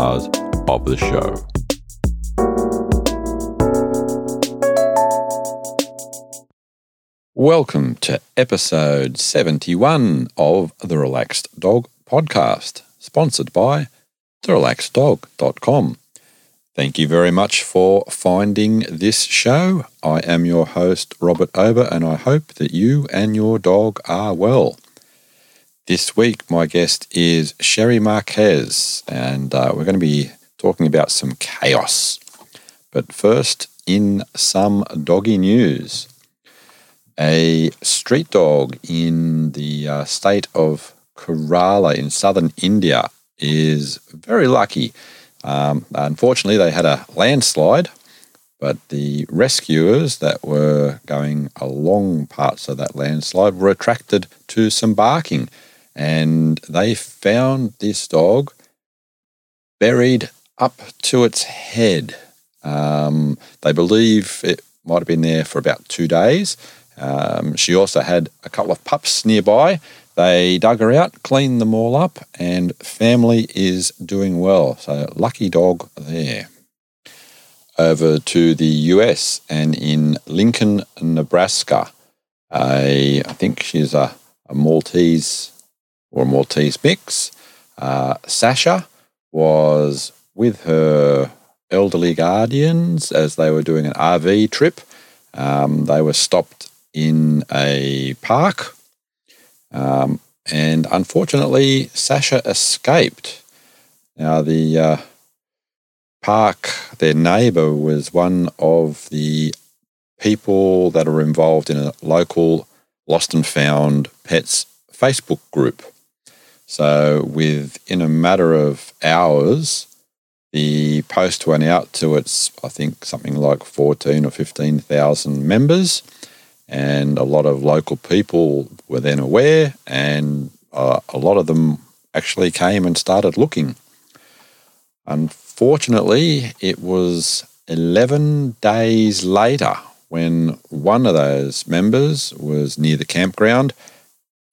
stars of the show. Welcome to episode 71 of the Relaxed Dog Podcast, sponsored by therelaxeddog.com. Thank you very much for finding this show. I am your host, Robert Ober, and I hope that you and your dog are well. This week, my guest is Cherie Marquez, and uh, we're going to be talking about some chaos. But first, in some doggy news a street dog in the uh, state of Kerala in southern India is very lucky. Um, unfortunately, they had a landslide, but the rescuers that were going along parts of that landslide were attracted to some barking and they found this dog buried up to its head. Um, they believe it might have been there for about two days. Um, she also had a couple of pups nearby. They dug her out, cleaned them all up, and family is doing well. So, lucky dog there. Over to the US and in Lincoln, Nebraska. A, I think she's a, a Maltese or Maltese mix. Uh, Sasha was with her elderly guardians as they were doing an RV trip. Um, they were stopped in a park. Um, and unfortunately, Sasha escaped. Now, the uh, park, their neighbour, was one of the people that are involved in a local lost and found pets Facebook group. So, within a matter of hours, the post went out to its, I think, something like 14 or 15,000 members and a lot of local people were then aware, and uh, a lot of them actually came and started looking. Unfortunately, it was 11 days later when one of those members was near the campground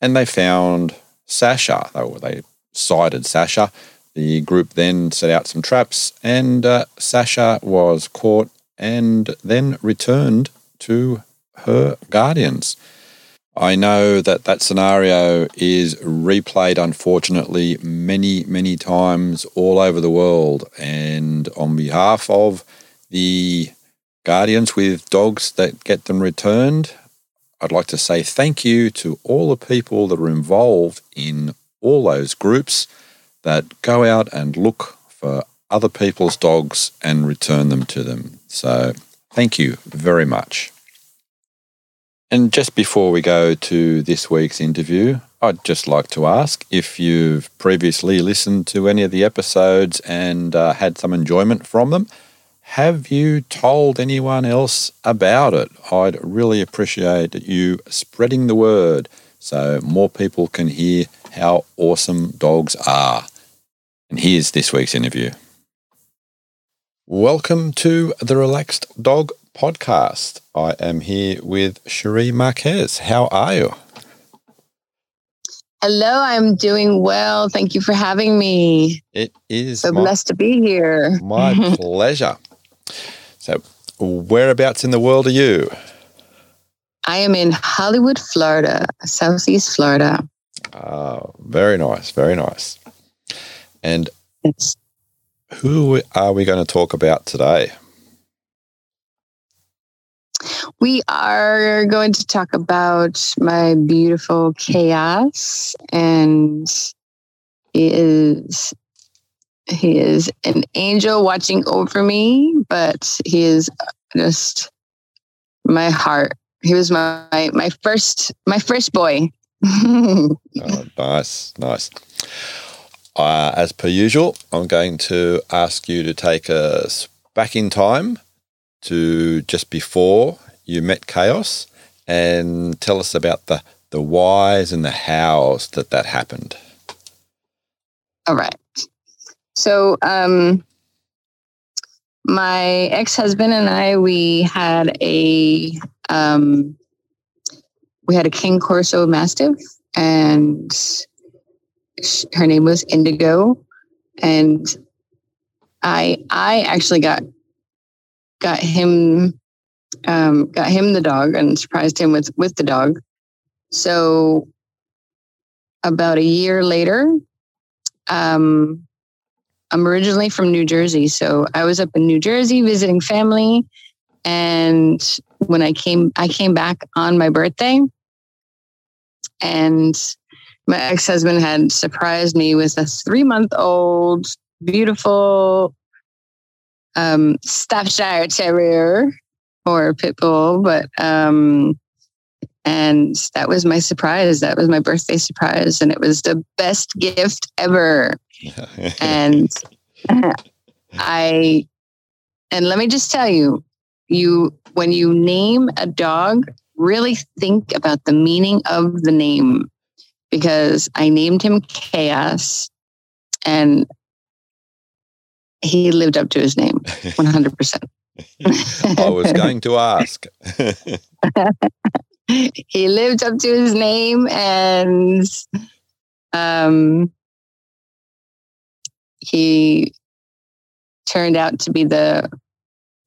and they found Sasha. They, were, they sighted Sasha. The group then set out some traps, and uh, Sasha was caught and then returned to her guardians. I know that that scenario is replayed, unfortunately, many, many times all over the world. And on behalf of the guardians with dogs that get them returned, I'd like to say thank you to all the people that are involved in all those groups that go out and look for other people's dogs and return them to them. So, thank you very much. And just before we go to this week's interview, I'd just like to ask if you've previously listened to any of the episodes and uh, had some enjoyment from them. Have you told anyone else about it? I'd really appreciate you spreading the word so more people can hear how awesome dogs are. And here's this week's interview. Welcome to the Relaxed Dog podcast. I am here with Cherie Marquez. How are you? Hello, I'm doing well. Thank you for having me. It is so my, blessed to be here. My pleasure. So, whereabouts in the world are you? I am in Hollywood, Florida, Southeast Florida. Oh, very nice, very nice. And it's, who are we going to talk about today? We are going to talk about my beautiful chaos, and is he is an angel watching over me, but he is just my heart. He was my my first my first boy. oh, nice, nice. Uh, as per usual, I'm going to ask you to take us back in time to just before you met chaos and tell us about the, the whys and the hows that that happened. All right. So, um, my ex husband and I, we had a um, we had a Cane Corso Mastiff, and her name was Indigo, and I I actually got got him um, got him the dog and surprised him with with the dog. So about a year later, um, I'm originally from New Jersey, so I was up in New Jersey visiting family, and when I came, I came back on my birthday, and my ex husband had surprised me with a three month old, beautiful um, Staffordshire Terrier or pit bull, but um, and that was my surprise. That was my birthday surprise, and it was the best gift ever. And I, and let me just tell you, you when you name a dog, really think about the meaning of the name, because I named him Chaos, and he lived up to his name, one hundred percent. I was going to ask. he lived up to his name and um, he turned out to be the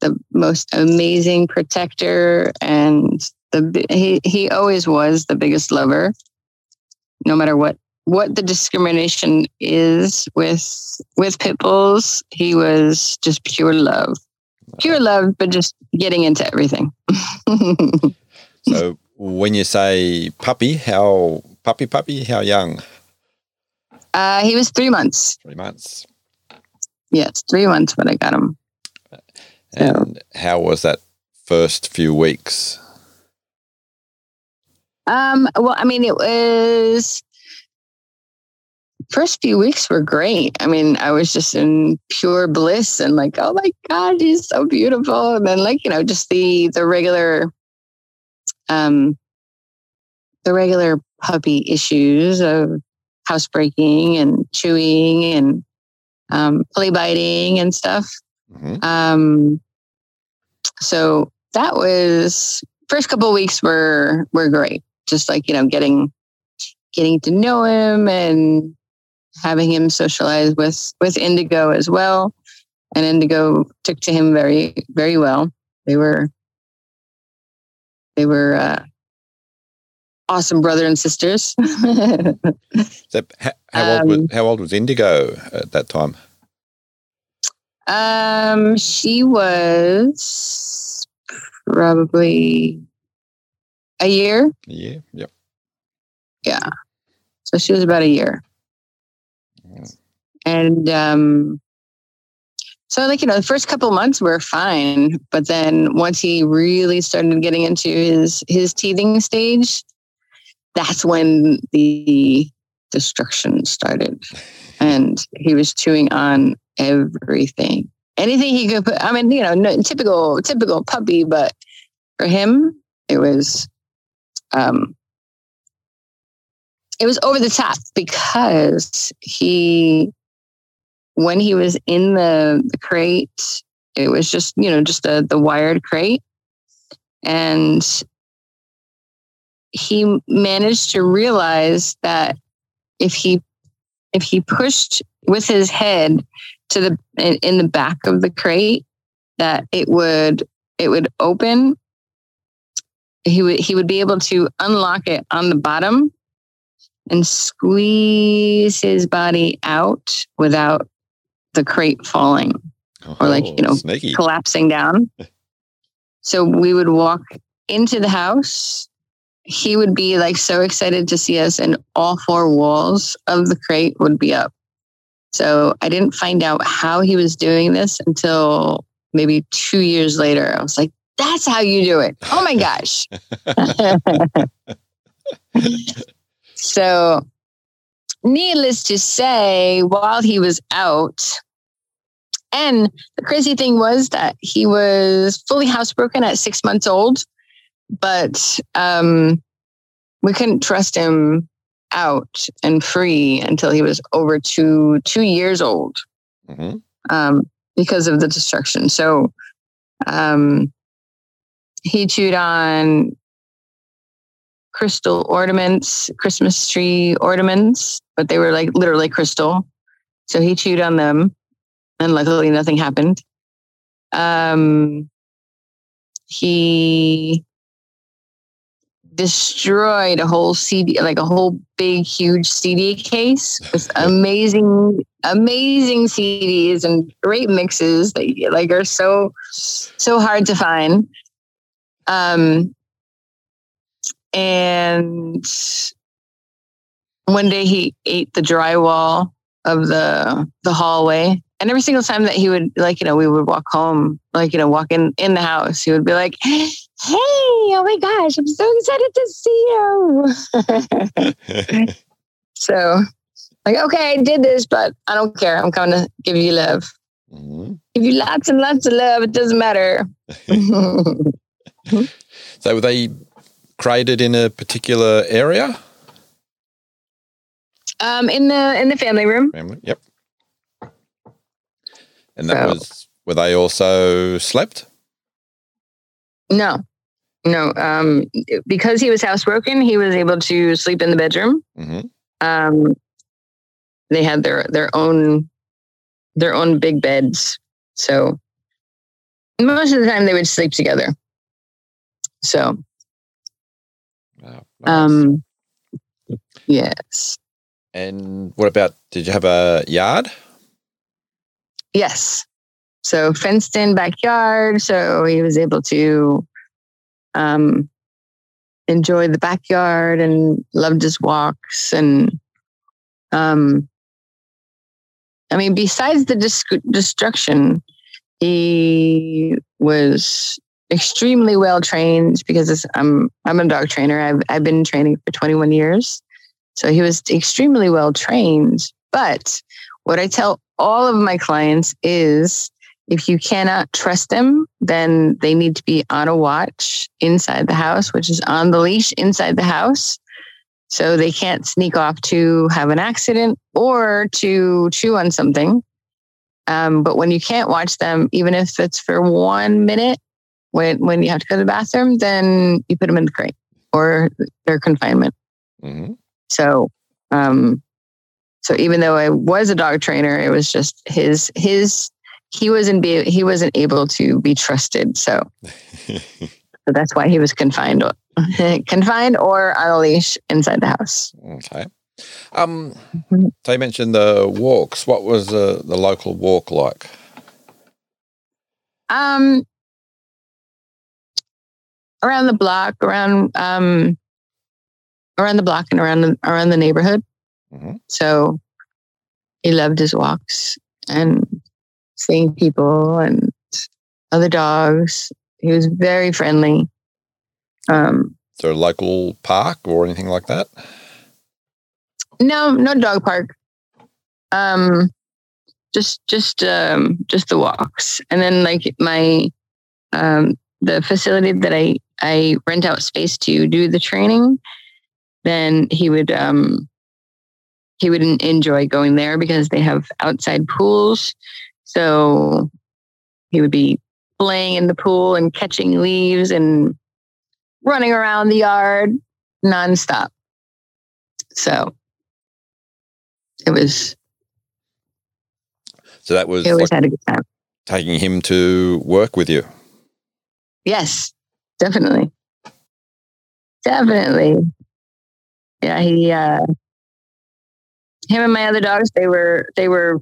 the most amazing protector and the he he always was the biggest lover no matter what what the discrimination is with with pit bulls he was just pure love pure love, but just getting into everything. so when you say puppy, how puppy puppy, how young? Uh, he was three months. Three months. Yes, three months when I got him. And so. how was that first few weeks? Um, well, I mean, it was first few weeks were great. I mean, I was just in pure bliss and like, oh my God, he's so beautiful. And then like, you know, just the the regular um the regular puppy issues of housebreaking and chewing and um play biting and stuff. Mm-hmm. Um so that was first couple weeks were were great. Just like, you know, getting getting to know him and having him socialize with with Indigo as well. And Indigo took to him very very well. They were they were uh, awesome brother and sisters. so how, how, old was, um, how old was Indigo at that time? Um, she was probably a year. A year, yep. Yeah. So she was about a year. And um, so, like, you know, the first couple months were fine. But then once he really started getting into his, his teething stage, that's when the destruction started. And he was chewing on everything. Anything he could put, I mean, you know, no, typical, typical puppy, but for him, it was um, it was over the top because he when he was in the, the crate it was just you know just the the wired crate and he managed to realize that if he if he pushed with his head to the in the back of the crate that it would it would open he would he would be able to unlock it on the bottom and squeeze his body out without the crate falling oh, or like, you oh, know, sneaky. collapsing down. so we would walk into the house. He would be like so excited to see us, and all four walls of the crate would be up. So I didn't find out how he was doing this until maybe two years later. I was like, that's how you do it. Oh my gosh. So, needless to say, while he was out, and the crazy thing was that he was fully housebroken at six months old, but um, we couldn't trust him out and free until he was over two two years old mm-hmm. um, because of the destruction. So um, he chewed on crystal ornaments, Christmas tree ornaments, but they were like literally crystal. So he chewed on them, and luckily nothing happened. Um, he destroyed a whole CD, like a whole big, huge CD case with amazing, amazing CDs and great mixes that like are so, so hard to find. Um, and one day he ate the drywall of the the hallway and every single time that he would like you know we would walk home like you know walk in in the house he would be like hey oh my gosh i'm so excited to see you. So like okay i did this but i don't care. I'm coming to give you love. Mm-hmm. give you lots and lots of love. It doesn't matter. So were they created in a particular area? Um in the in the family room. Family yep. And that so, was were they also slept? No, no. Um, because he was housebroken, he was able to sleep in the bedroom. Mm-hmm. Um, they had their their own their own big beds, so most of the time they would sleep together. So, wow, nice. um, yes. And what about? Did you have a yard? Yes. So fenced in backyard. So he was able to um, enjoy the backyard and loved his walks. And um, I mean, besides the dis- destruction, he was extremely well trained because I'm I'm a dog trainer. I've I've been training for 21 years. So he was extremely well trained. But what I tell all of my clients is if you cannot trust them, then they need to be on a watch inside the house, which is on the leash inside the house. So they can't sneak off to have an accident or to chew on something. Um, but when you can't watch them, even if it's for one minute, when when you have to go to the bathroom, then you put them in the crate or their confinement. Mm-hmm. So um, so even though I was a dog trainer, it was just his his he wasn't be he wasn't able to be trusted. So, so that's why he was confined confined or on a leash inside the house. Okay. Um, mm-hmm. so you mentioned the walks. What was the, the local walk like? Um, around the block, around um, around the block and around the around the neighborhood. Mm-hmm. So he loved his walks and seeing people and other dogs. He was very friendly. Um, Is there a local park or anything like that? No, no dog park. Um, just just um, just the walks, and then like my um, the facility that I I rent out space to do the training. Then he would um, he would enjoy going there because they have outside pools. So he would be playing in the pool and catching leaves and running around the yard nonstop. So it was. So that was. Always like had a good time. Taking him to work with you. Yes, definitely. Definitely. Yeah, he uh him and my other dogs, they were they were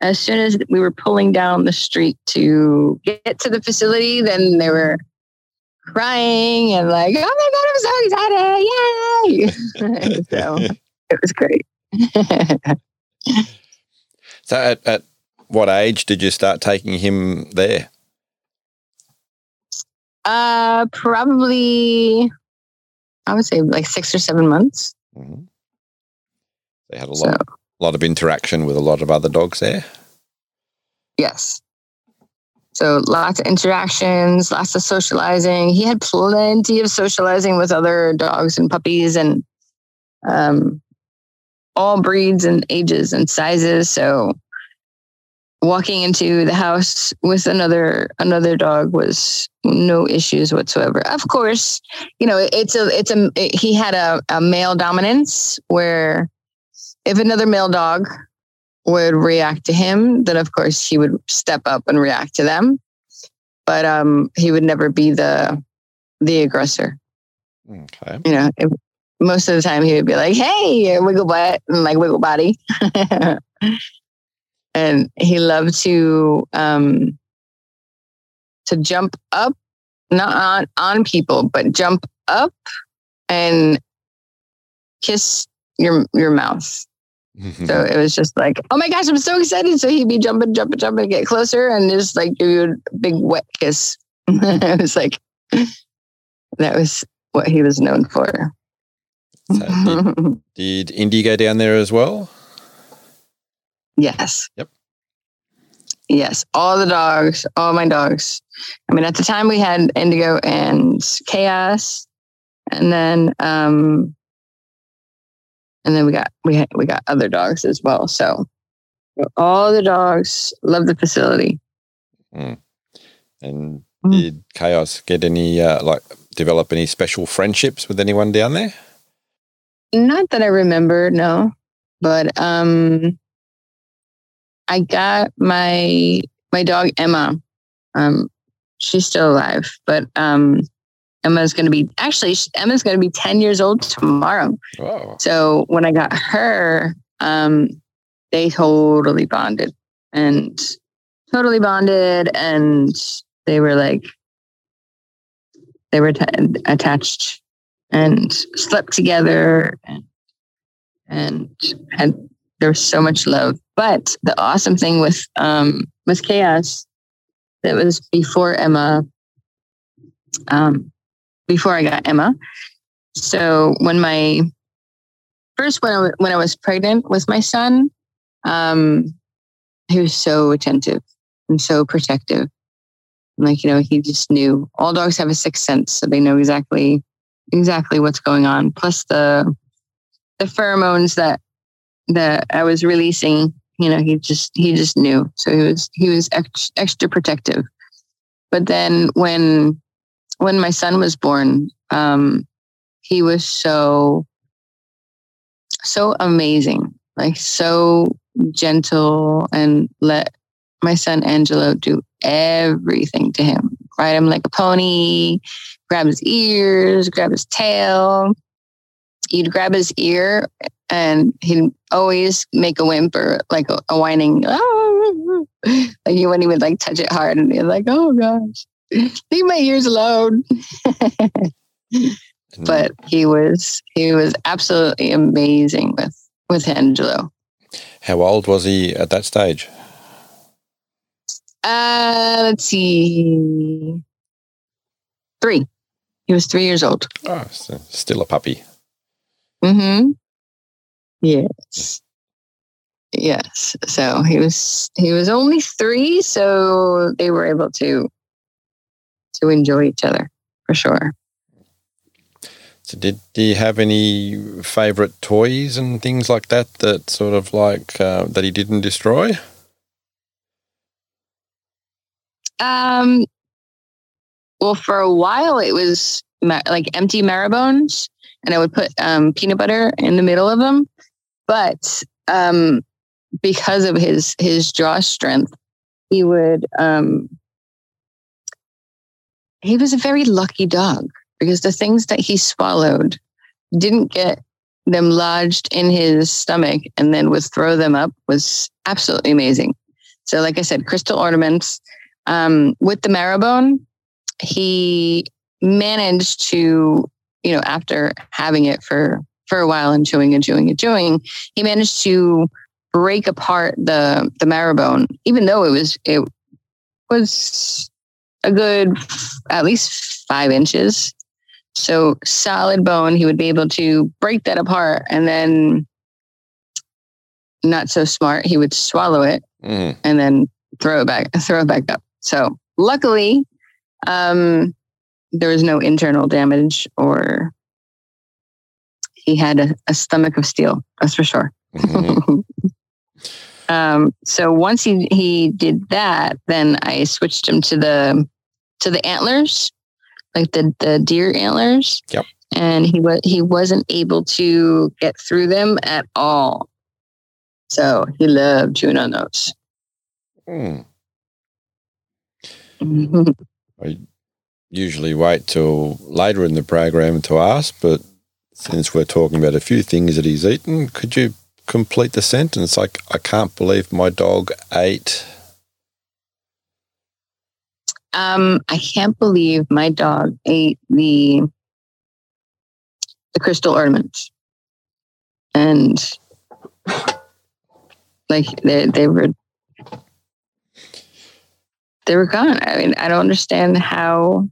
as soon as we were pulling down the street to get to the facility, then they were crying and like, "Oh my god, I'm so excited! Yay!" so it was great. so, at, at what age did you start taking him there? Uh, probably I would say like six or seven months. Mm-hmm. They had a lot, so, a lot of interaction with a lot of other dogs there. Yes. So lots of interactions, lots of socializing. He had plenty of socializing with other dogs and puppies and um, all breeds and ages and sizes. So walking into the house with another another dog was no issues whatsoever. Of course, you know it's a it's a it, he had a, a male dominance where if another male dog would react to him, then of course he would step up and react to them. But um, he would never be the the aggressor. Okay. You know, if, most of the time he would be like, "Hey, wiggle butt," and like wiggle body. and he loved to um, to jump up, not on on people, but jump up and kiss your your mouth. So it was just like, oh my gosh, I'm so excited. So he'd be jumping, jumping, jumping, get closer, and just like give you a big wet kiss. it was like that was what he was known for. So did, did Indy go down there as well? yes. Yep. Yes. All the dogs, all my dogs. I mean, at the time we had Indigo and Chaos, and then um and then we got we had we got other dogs as well. So all the dogs love the facility. And Mm. did Chaos get any, uh, like, develop any special friendships with anyone down there? Not that I remember, no. But um I got my my dog Emma. Um she's still alive, but um Emma's going to be actually Emma's going to be 10 years old tomorrow. So when I got her, um they totally bonded and totally bonded and they were like they were t- attached and slept together and and had there was so much love. But the awesome thing with um with chaos that was before Emma um before I got Emma. So when my first when I, when I was pregnant with my son, um he was so attentive and so protective. Like, you know, he just knew all dogs have a sixth sense, so they know exactly exactly what's going on. Plus the the pheromones that that I was releasing, you know, he just he just knew. So he was he was ex- extra protective. But then when when my son was born, um, he was so so amazing, like so gentle, and let my son Angelo do everything to him. Ride him like a pony, grab his ears, grab his tail. He'd grab his ear and he'd always make a whimper, like a, a whining, "Ah." like you when he would like touch it hard and you're like, oh gosh, leave my ears alone. But he was he was absolutely amazing with with Angelo. how old was he at that stage? Uh, let's see, three. He was three years old. Oh, so still a puppy. Mm-hmm. Yes. Yes. So he was he was only three, so they were able to to enjoy each other for sure. So did do you have any favorite toys and things like that that sort of like uh, that he didn't destroy? Um well for a while it was like empty marrowbones and I would put um peanut butter in the middle of them. But um because of his his jaw strength, he would um he was a very lucky dog because the things that he swallowed didn't get them lodged in his stomach and then would throw them up was absolutely amazing. So, like I said, crystal ornaments um, with the marrow bone, he managed to, you know, after having it for for a while and chewing and chewing and chewing, he managed to break apart the the marrow bone, even though it was it was a good at least five inches. So solid bone, he would be able to break that apart and then not so smart, he would swallow it Mm. and then throw it back, throw it back up. So luckily, um, there was no internal damage or he had a, a stomach of steel. That's for sure. Mhm. Um, so once he he did that, then I switched him to the to the antlers, like the the deer antlers. Yep. And he was he wasn't able to get through them at all. So he loved chewing on those. Hmm. I usually wait till later in the program to ask, but since we're talking about a few things that he's eaten, could you complete the sentence? Like, I can't believe my dog ate. Um, I can't believe my dog ate the the crystal ornaments, and like they they were they were gone. I mean, I don't understand how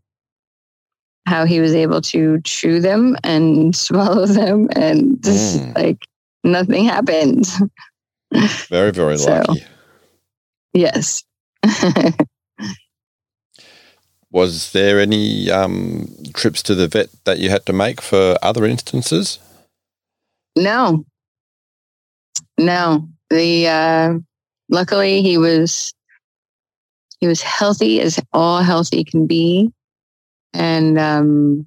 how he was able to chew them and swallow them, and just Mm. like nothing happened. Very, very So- lucky. yes. Was there any um, trips to the vet that you had to make for other instances? No. No. The uh luckily he was he was healthy as all healthy can be. And um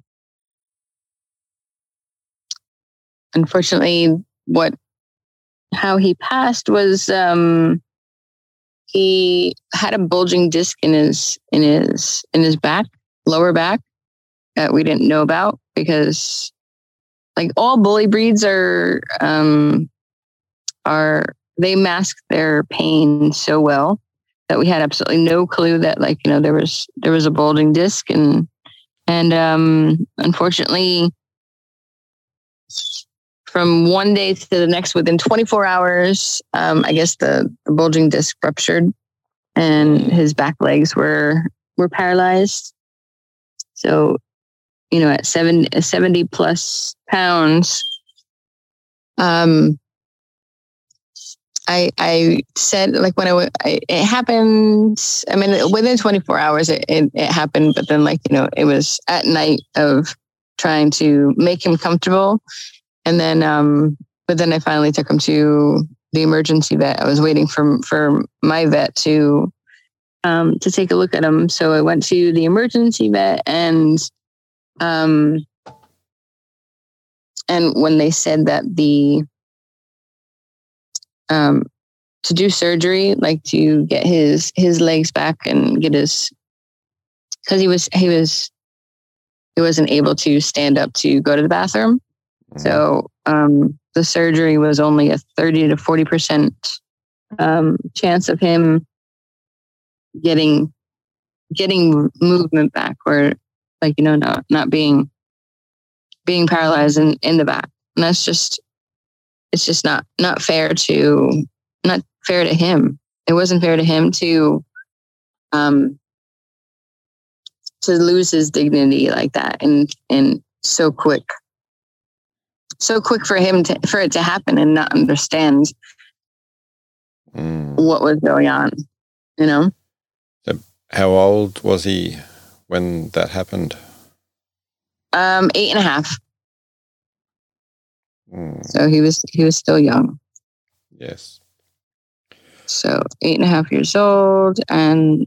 unfortunately what how he passed was um he had a bulging disc in his in his in his back, lower back that we didn't know about because like all bully breeds are um are they mask their pain so well that we had absolutely no clue that like you know there was there was a bulging disc and and um unfortunately from one day to the next within 24 hours um i guess the, the bulging disc ruptured and his back legs were were paralyzed so you know, at seven, 70 plus pounds, um, I, I said like when I, it happened, I mean, within 24 hours it, it, it happened, but then like, you know, it was at night of trying to make him comfortable. And then, um, but then I finally took him to the emergency vet. I was waiting for, for my vet to, um, to take a look at him. So I went to the emergency vet and, um, and when they said that the um, to do surgery, like to get his his legs back and get his because he was he was he wasn't able to stand up to go to the bathroom. So um, the surgery was only a thirty to forty percent um, chance of him getting getting movement back, or like you know not not being being paralyzed in, in the back. And that's just it's just not not fair to not fair to him. It wasn't fair to him to um to lose his dignity like that and and so quick so quick for him to for it to happen and not understand Mm. what was going on you know How old was he when that happened? um eight and a half Mm. so he was he was still young Yes. So eight and a half years old, and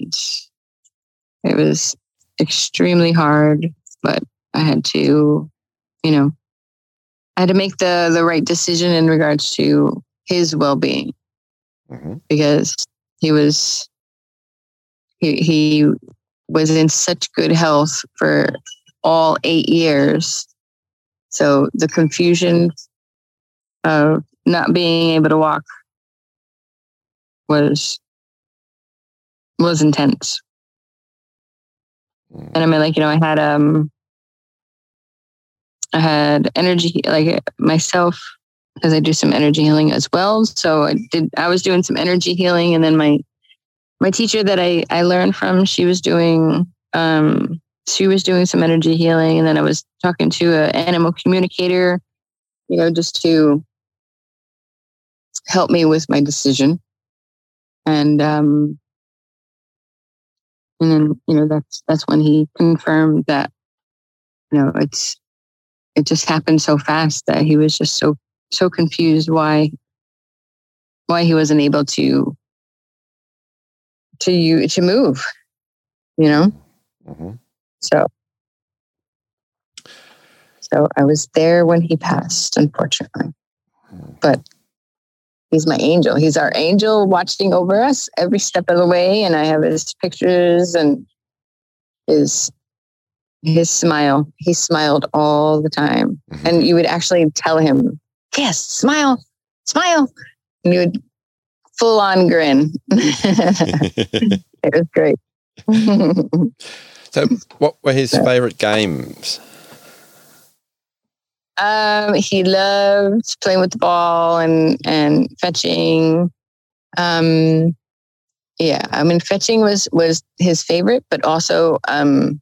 it was extremely hard. But I had to, you know, I had to make the the right decision in regards to his well being hmm because he was he he was in such good health for all eight years. So the confusion of not being able to walk was was intense. And I mean, like you know, I had um, I had energy like myself because I do some energy healing as well. So I did. I was doing some energy healing, and then my my teacher that I I learned from, she was doing um, she was doing some energy healing, and then I was talking to an animal communicator, you know, just to help me with my decision. And um, and then you know that's that's when he confirmed that you know it's it just happened so fast that he was just so so confused why why he wasn't able to to you to move. You know, hmm so so I was there when he passed, unfortunately. But he's my angel. He's our angel watching over us every step of the way. And I have his pictures and his his smile. He smiled all the time. Mm-hmm. And you would actually tell him, Yes, smile, smile. And he would full on grin. it was great. so, what were his favourite games? Um, he loved playing with the ball and and fetching. Um, yeah, I mean, fetching was was his favorite, but also um,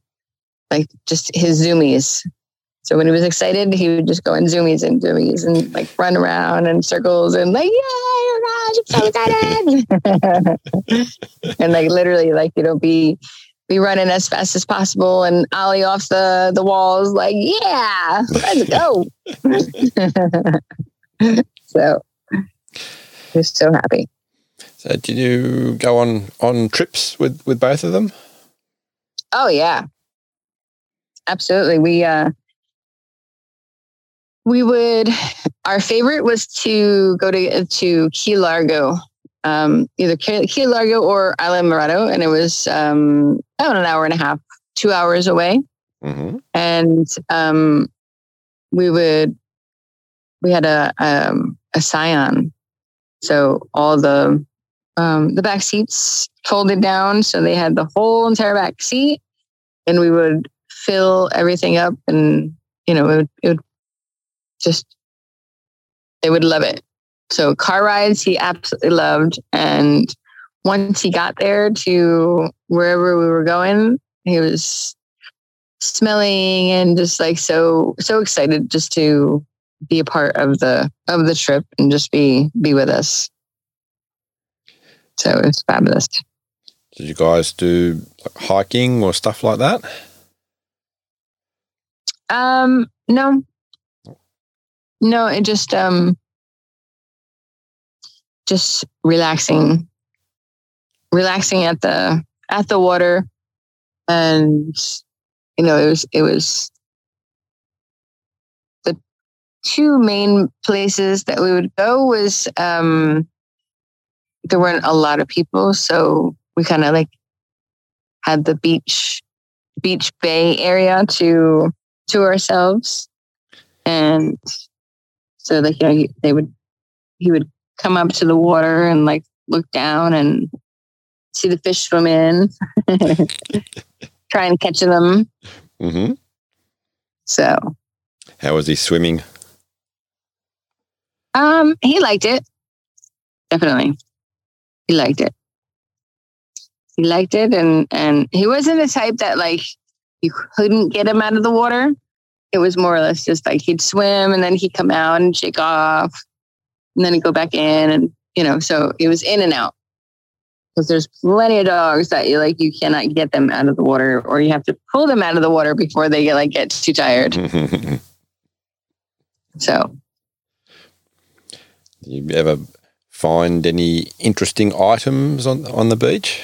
like just his zoomies. So when he was excited, he would just go in zoomies and zoomies and like run around in circles and like, yeah, oh gosh, I'm so excited. and like literally, like you know, be be running as fast as possible and ollie off the the walls, like, yeah, let's go. so he was so happy. So, did you go on on trips with with both of them? Oh yeah. Absolutely. We uh we would our favorite was to go to to Key Largo. Um either Key Largo or Islamorada and it was um about an hour and a half, 2 hours away. hmm And um we would we had a um a Scion. So all the um the back seats folded down so they had the whole entire back seat and we would fill everything up and you know it would, it would just they would love it. So car rides he absolutely loved. And once he got there to wherever we were going he was smelling and just like so so excited just to be a part of the of the trip and just be be with us. So it was fabulous. Did you guys do hiking or stuff like that? Um, no. No, it just um just relaxing relaxing at the at the water and you know it was it was the two main places that we would go was um there weren't a lot of people so we kind of like had the beach beach bay area to to ourselves. And so like you know he, they would he would come up to the water and like look down and see the fish swim in try and catch them. Mm-hmm. so. How was he swimming? um he liked it. Definitely. He liked it. He liked it and and he wasn't the type that like you couldn't get him out of the water. It was more or less just like he'd swim and then he'd come out and shake off and then he'd go back in and you know so it was in and out. Because there's plenty of dogs that you like you cannot get them out of the water or you have to pull them out of the water before they get like get too tired. So. You ever find any interesting items on on the beach?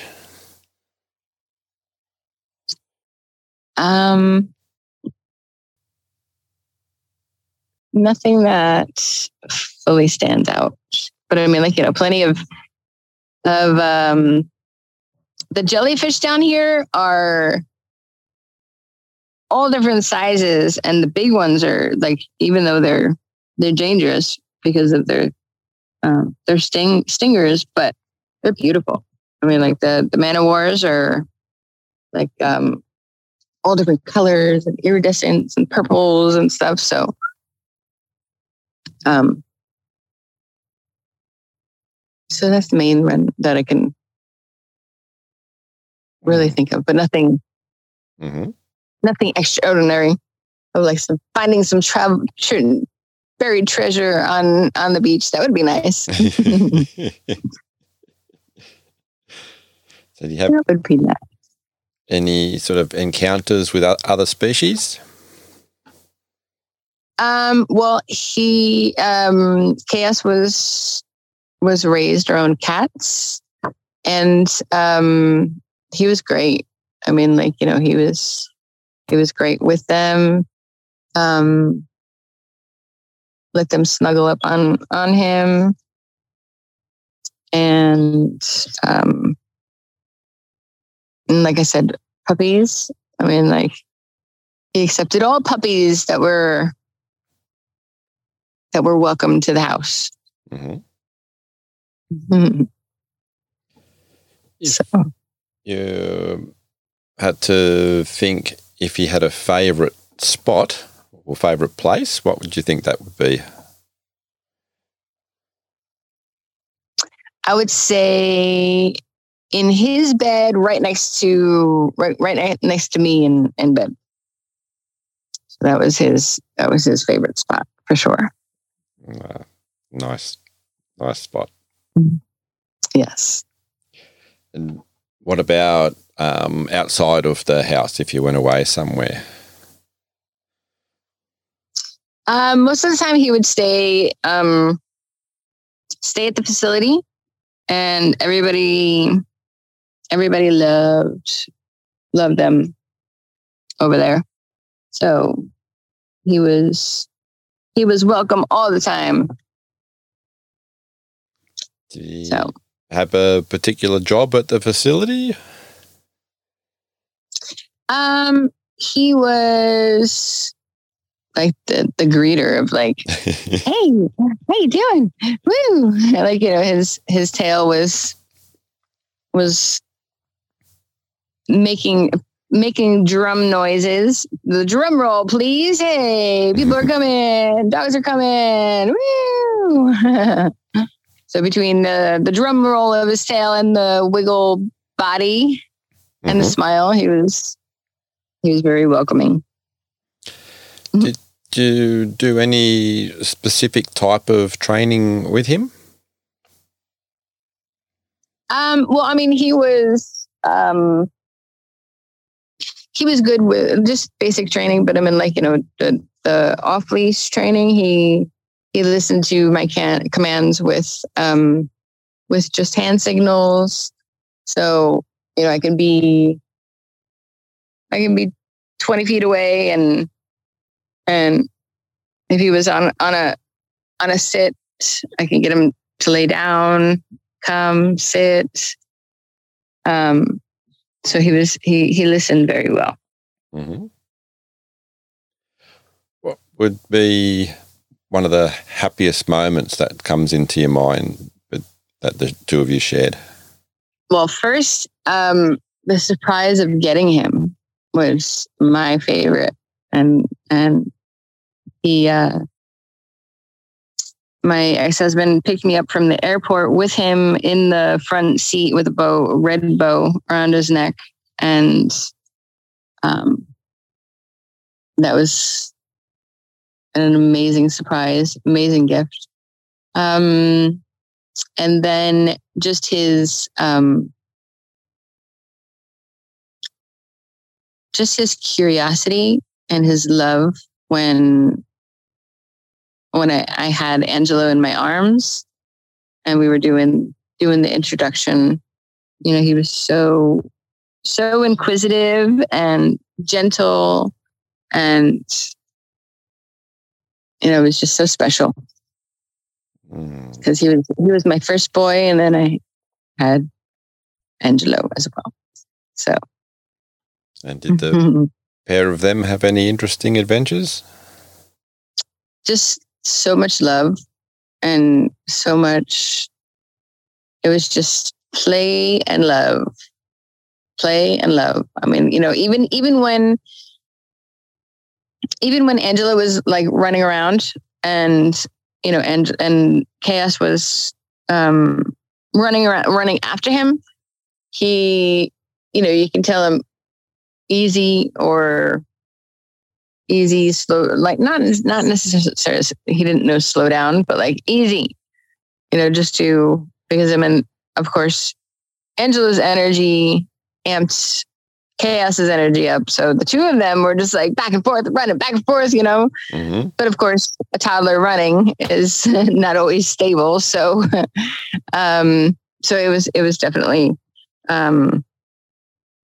Um nothing that fully stands out but i mean like you know plenty of of um the jellyfish down here are all different sizes and the big ones are like even though they're they're dangerous because of their um, their sting stingers but they're beautiful. I mean like the the man of wars are like um all different colors and iridescents and purples and stuff so um so that's the main one that i can really think of but nothing hmm nothing extraordinary. Of like some finding some travel tre- buried treasure on on the beach. That would be nice. so do you have that would be nice. Any sort of encounters with other species? Um, well, he um, Chaos was was raised around cats, and um, he was great. I mean, like you know, he was he was great with them. Um, let them snuggle up on on him, and um, and like I said, puppies. I mean, like he accepted all puppies that were that were welcome to the house. hmm Mhm. So, you had to think if you had a favourite spot or favourite place, what would you think that would be? I would say in his bed, right next to right right next to me in in bed. So that was his that was his favorite spot for sure. Uh, nice, nice spot. Yes. And what about um, outside of the house if you went away somewhere? Um, most of the time, he would stay um, stay at the facility, and everybody everybody loved loved them over there. So he was he was welcome all the time. Did you So have a particular job at the facility? um, he was like the the greeter of like hey, how you doing? Woo! Like you know, his his tail was was making making drum noises. The drum roll, please. Hey, people are coming. Dogs are coming. Woo! so between the the drum roll of his tail and the wiggle body and the Mhm. smile, he was he was very welcoming. Did you do any specific type of training with him? Um, well, I mean, he was um, he was good with just basic training, but I mean, like you know, the the off leash training, he he listened to my can- commands with um with just hand signals. So you know, I can be I can be twenty feet away, and and if he was on on a on a sit, I can get him to lay down come sit um so he was he he listened very well. Hmm What would be one of the happiest moments that comes into your mind that the two of you shared? well first um the surprise of getting him was my favorite. And and he uh my ex-husband picked me up from the airport with him in the front seat with a bow a red bow around his neck. And um that was an amazing surprise amazing gift. Um and then just his um just his curiosity and his love when when I, I had Angelo in my arms and we were doing doing the introduction, you know, he was so so inquisitive and gentle and you know, it was just so special Mm. because he was he was my first boy and then I had Angelo as well. So And did the pair of them have any interesting adventures? just so much love and so much it was just play and love play and love. I mean you know even even when even when Angelo was like running around and you know and and chaos was um running around running after him he you know you can tell him easy or easy, slow, like not not necessarily he didn't know slow down, but like easy, you know, just to because I mean, of course, Angelo's energy amped chaos's energy up. So the two of them were just like back and forth, running back and forth, you know. Mm-hmm. But of course, a toddler running is not always stable. So, um, so it was it was definitely um,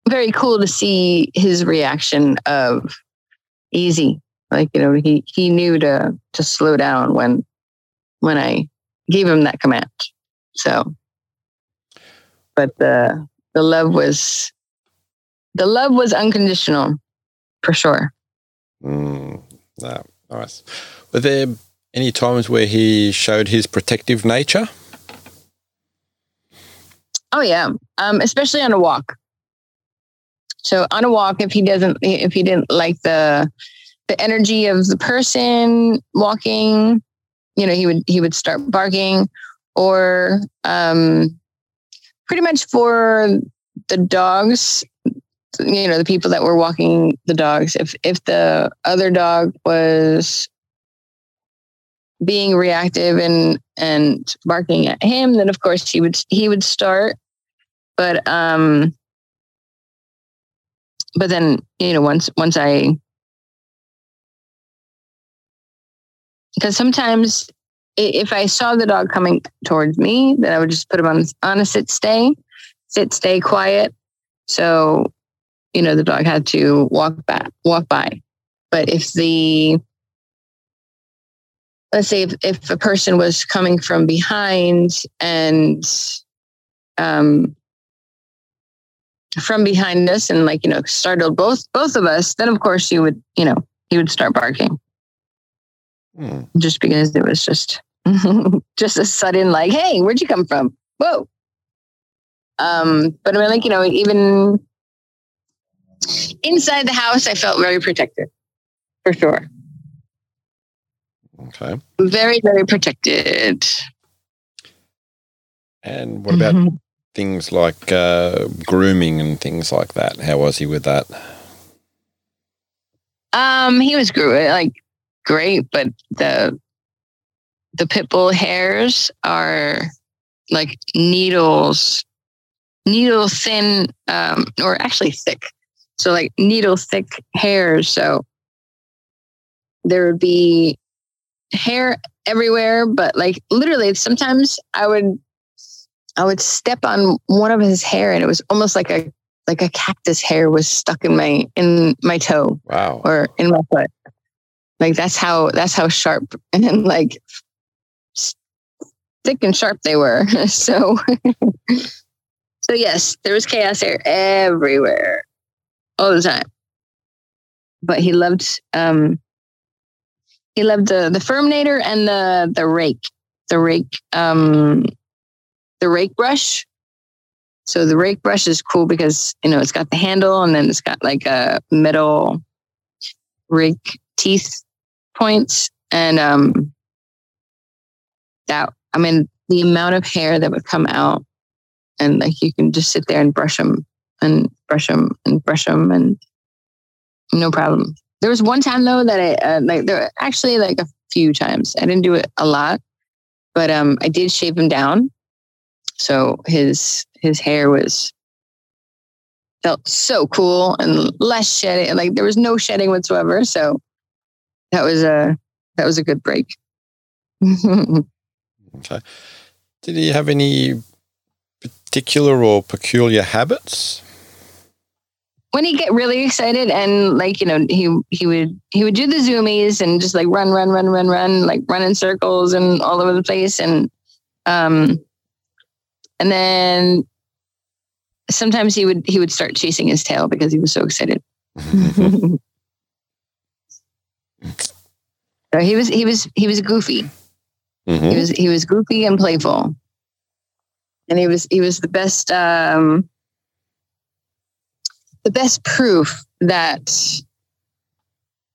very cool to see his reaction of easy. Like you know, he he knew to to slow down when when I gave him that command. So, but the the love was the love was unconditional for sure. Mm, nice. Were there any times where he showed his protective nature? Oh yeah, um, especially on a walk. So on a walk, if he doesn't, if he didn't like the the energy of the person walking, you know, he would he would start barking, or um, pretty much for the dogs, you know, the people that were walking the dogs. If if the other dog was being reactive and and barking at him, then of course he would he would start. But um, but then you know once once I because sometimes if I saw the dog coming towards me, then I would just put him on on a sit stay, sit stay quiet. So you know the dog had to walk back walk by. But if the let's say if, if a person was coming from behind and um from behind us and like you know startled both both of us then of course he would you know he would start barking Hmm. just because it was just just a sudden like hey where'd you come from whoa um but i mean like you know even inside the house i felt very protected for sure Okay. very very protected And what about Mhm. Things like uh, grooming and things like that? How was he with that? Um, he was great, like great, but the the pit bull hairs are like needles, needle thin, um, or actually thick. So like needle thick hairs. So there would be hair everywhere, but like literally sometimes I would I would step on one of his hair and it was almost like a like a cactus hair was stuck in my in my toe Wow. or in my foot. Like that's how that's how sharp and like thick and sharp they were. so so yes, there was chaos hair everywhere, all the time. But he loved um he loved the the FURminator and the the rake, the rake um the rake brush. So the rake brush is cool because you know it's got the handle and then it's got like a metal rake teeth points and um that I mean the amount of hair that would come out and like you can just sit there and brush them and brush them and brush them and no problem. There was one time though that I uh, like there actually like a few times. I didn't do it a lot, but um I did shave them down. So his his hair was felt so cool and less shedding. Like there was no shedding whatsoever. So that was a that was a good break. Okay. Did he have any particular or peculiar habits? when he get really excited and like you know he he would he would do the zoomies and just like run run run run run like run in circles and all over the place and um and then sometimes he would he would start chasing his tail because he was so excited. So he was he was he was goofy. He Mhm. was he was goofy and playful. And he was he was the best um the best proof that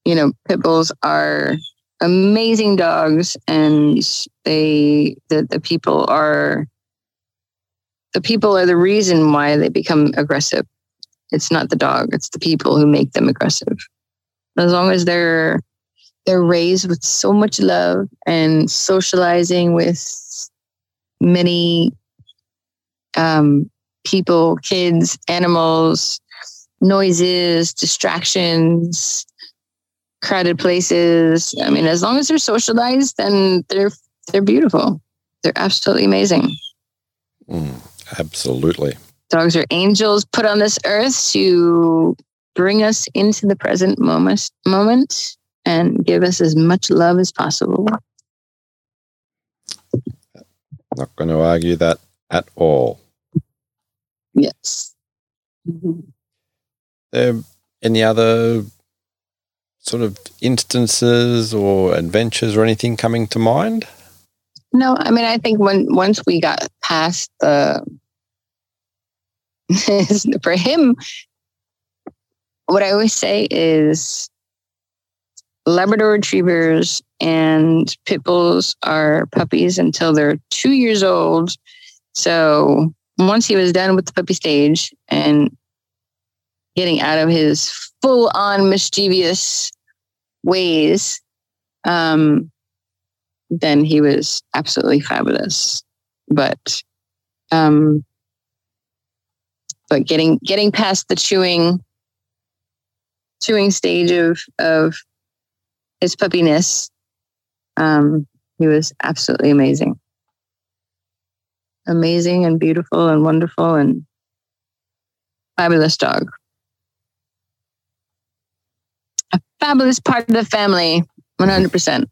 you know pit bulls are amazing dogs and they the, the people are the people are the reason why they become aggressive it's not the dog it's the people who make them aggressive as long as they're they're raised with so much love and socializing with many um, people, kids, animals, noises, distractions, crowded places. I mean, as long as they're socialized, then they're they're beautiful. They're absolutely amazing. Mm, absolutely. Dogs are angels put on this earth to bring us into the present moment, moment and give us as much love as possible. Not going to argue that at all. Yes. There any other sort of instances or adventures or anything coming to mind? No, I mean I think when once we got past the for him, what I always say is Labrador retrievers and pit bulls are puppies until they're two years old. So once he was done with the puppy stage and getting out of his full on mischievous ways, um, then he was absolutely fabulous. But um, but getting getting past the chewing chewing stage of of his puppiness, um, he was absolutely amazing. Amazing and beautiful and wonderful and fabulous dog. A fabulous part of the family, 100%.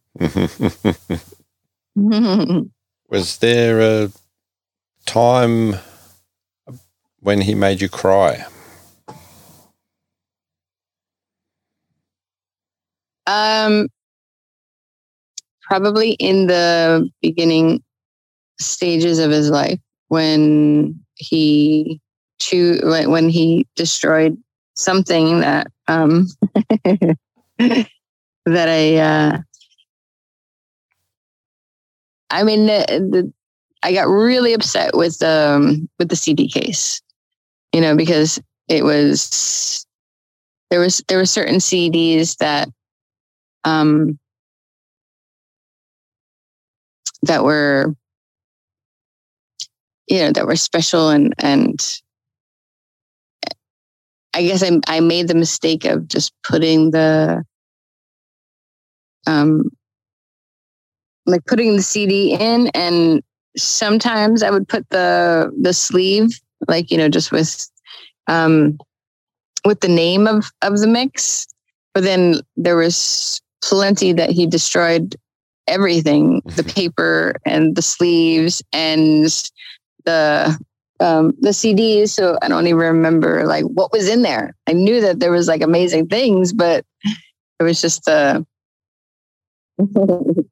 was there a time when he made you cry? Um, probably in the beginning stages of his life when he chew when he destroyed something that um that I uh I mean the, I got really upset with the um, with the CD case you know, because it was there was there were certain CDs that um that were you know that were special and and I guess I I made the mistake of just putting the um like putting the CD in and sometimes I would put the the sleeve like you know just with um with the name of of the mix but then there was plenty that he destroyed everything the paper and the sleeves and the um the CDs so I don't even remember like what was in there. I knew that there was like amazing things but it was just the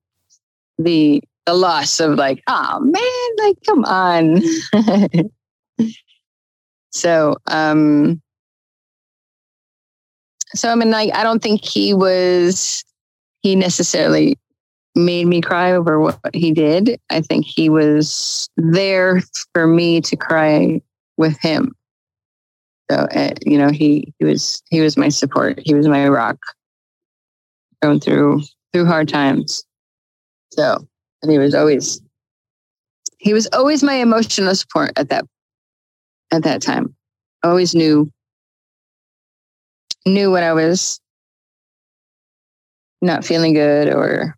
the the loss of like oh man like come on So, um, so I mean, like, I don't think he was, he necessarily made me cry over what he did. I think he was there for me to cry with him. So, uh, you know, he, he was, he was my support. He was my rock going through, through hard times. So, and he was always, he was always my emotional support at that at that time. Always knew knew when I was not feeling good or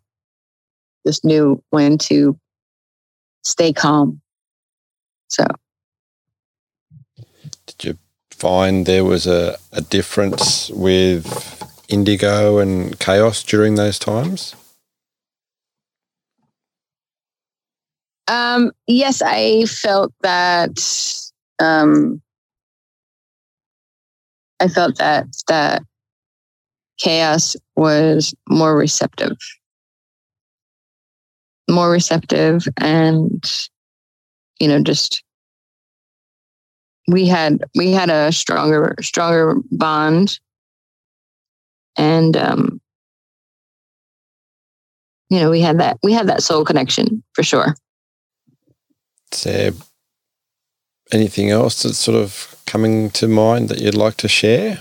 just knew when to stay calm. So did you find there was a, a difference with indigo and chaos during those times? Um, yes, I felt that um, I felt that that chaos was more receptive, more receptive, and you know, just we had we had a stronger stronger bond, and um, you know, we had that we had that soul connection for sure. So anything else that's sort of coming to mind that you'd like to share?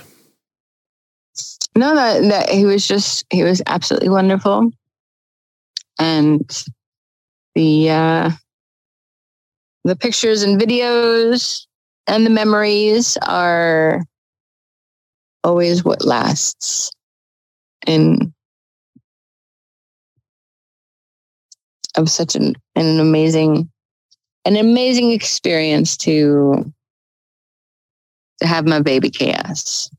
No, that, that he was just he was absolutely wonderful, and the uh, the pictures and videos and the memories are always what lasts. And of such an, an amazing an amazing experience to to have my baby chaos.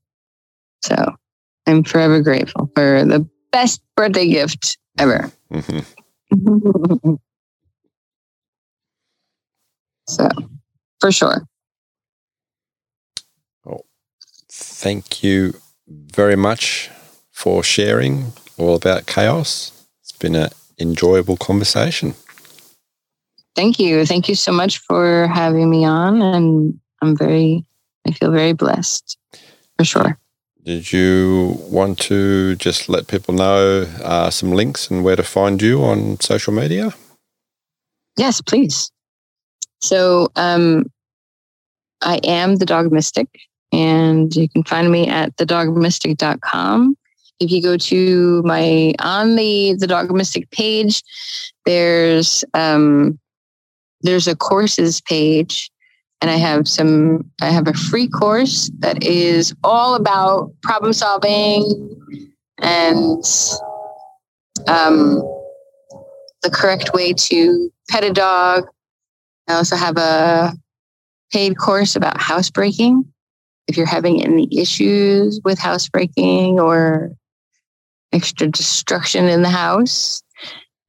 So I'm forever grateful for the best birthday gift ever. Mm-hmm. so for sure. Well, thank you very much for sharing all about chaos. It's been an enjoyable conversation. Thank you. Thank you so much for having me on. And I'm very, I feel very blessed for sure. Did you want to just let people know uh, some links and where to find you on social media? Yes, please. So um, I am the Dog Mystic, and you can find me at thedogmystic.com. If you go to my on the the Dog Mystic page, there's um, there's a courses page and I have some, I have a free course that is all about problem solving and um, the correct way to pet a dog. I also have a paid course about housebreaking. If you're having any issues with housebreaking or extra destruction in the house,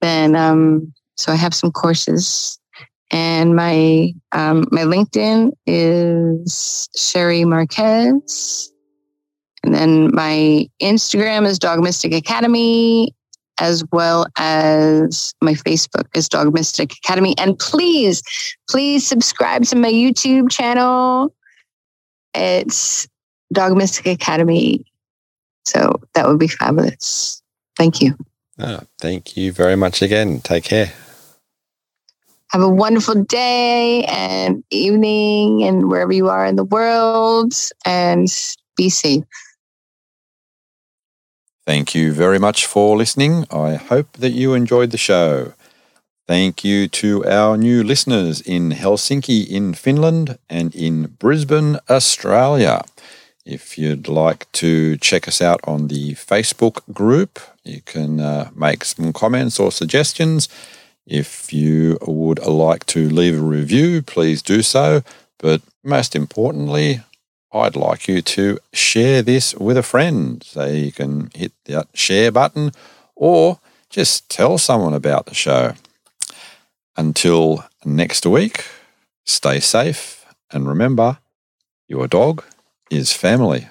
then um, so I have some courses and my um, my LinkedIn is Cherie Marquez. And then my Instagram is Dog Mystic Academy, as well as my Facebook is Dog Mystic Academy. And please, please subscribe to my YouTube channel. It's Dog Mystic Academy. So that would be fabulous. Thank you. Oh, thank you very much again. Take care. Have a wonderful day and evening and wherever you are in the world and be safe. Thank you very much for listening. I hope that you enjoyed the show. Thank you to our new listeners in Helsinki, in Finland, and in Brisbane, Australia. If you'd like to check us out on the Facebook group, you can uh, make some comments or suggestions. If you would like to leave a review, please do so. But most importantly, I'd like you to share this with a friend. So you can hit that share button or just tell someone about the show. Until next week, stay safe and remember your dog is family.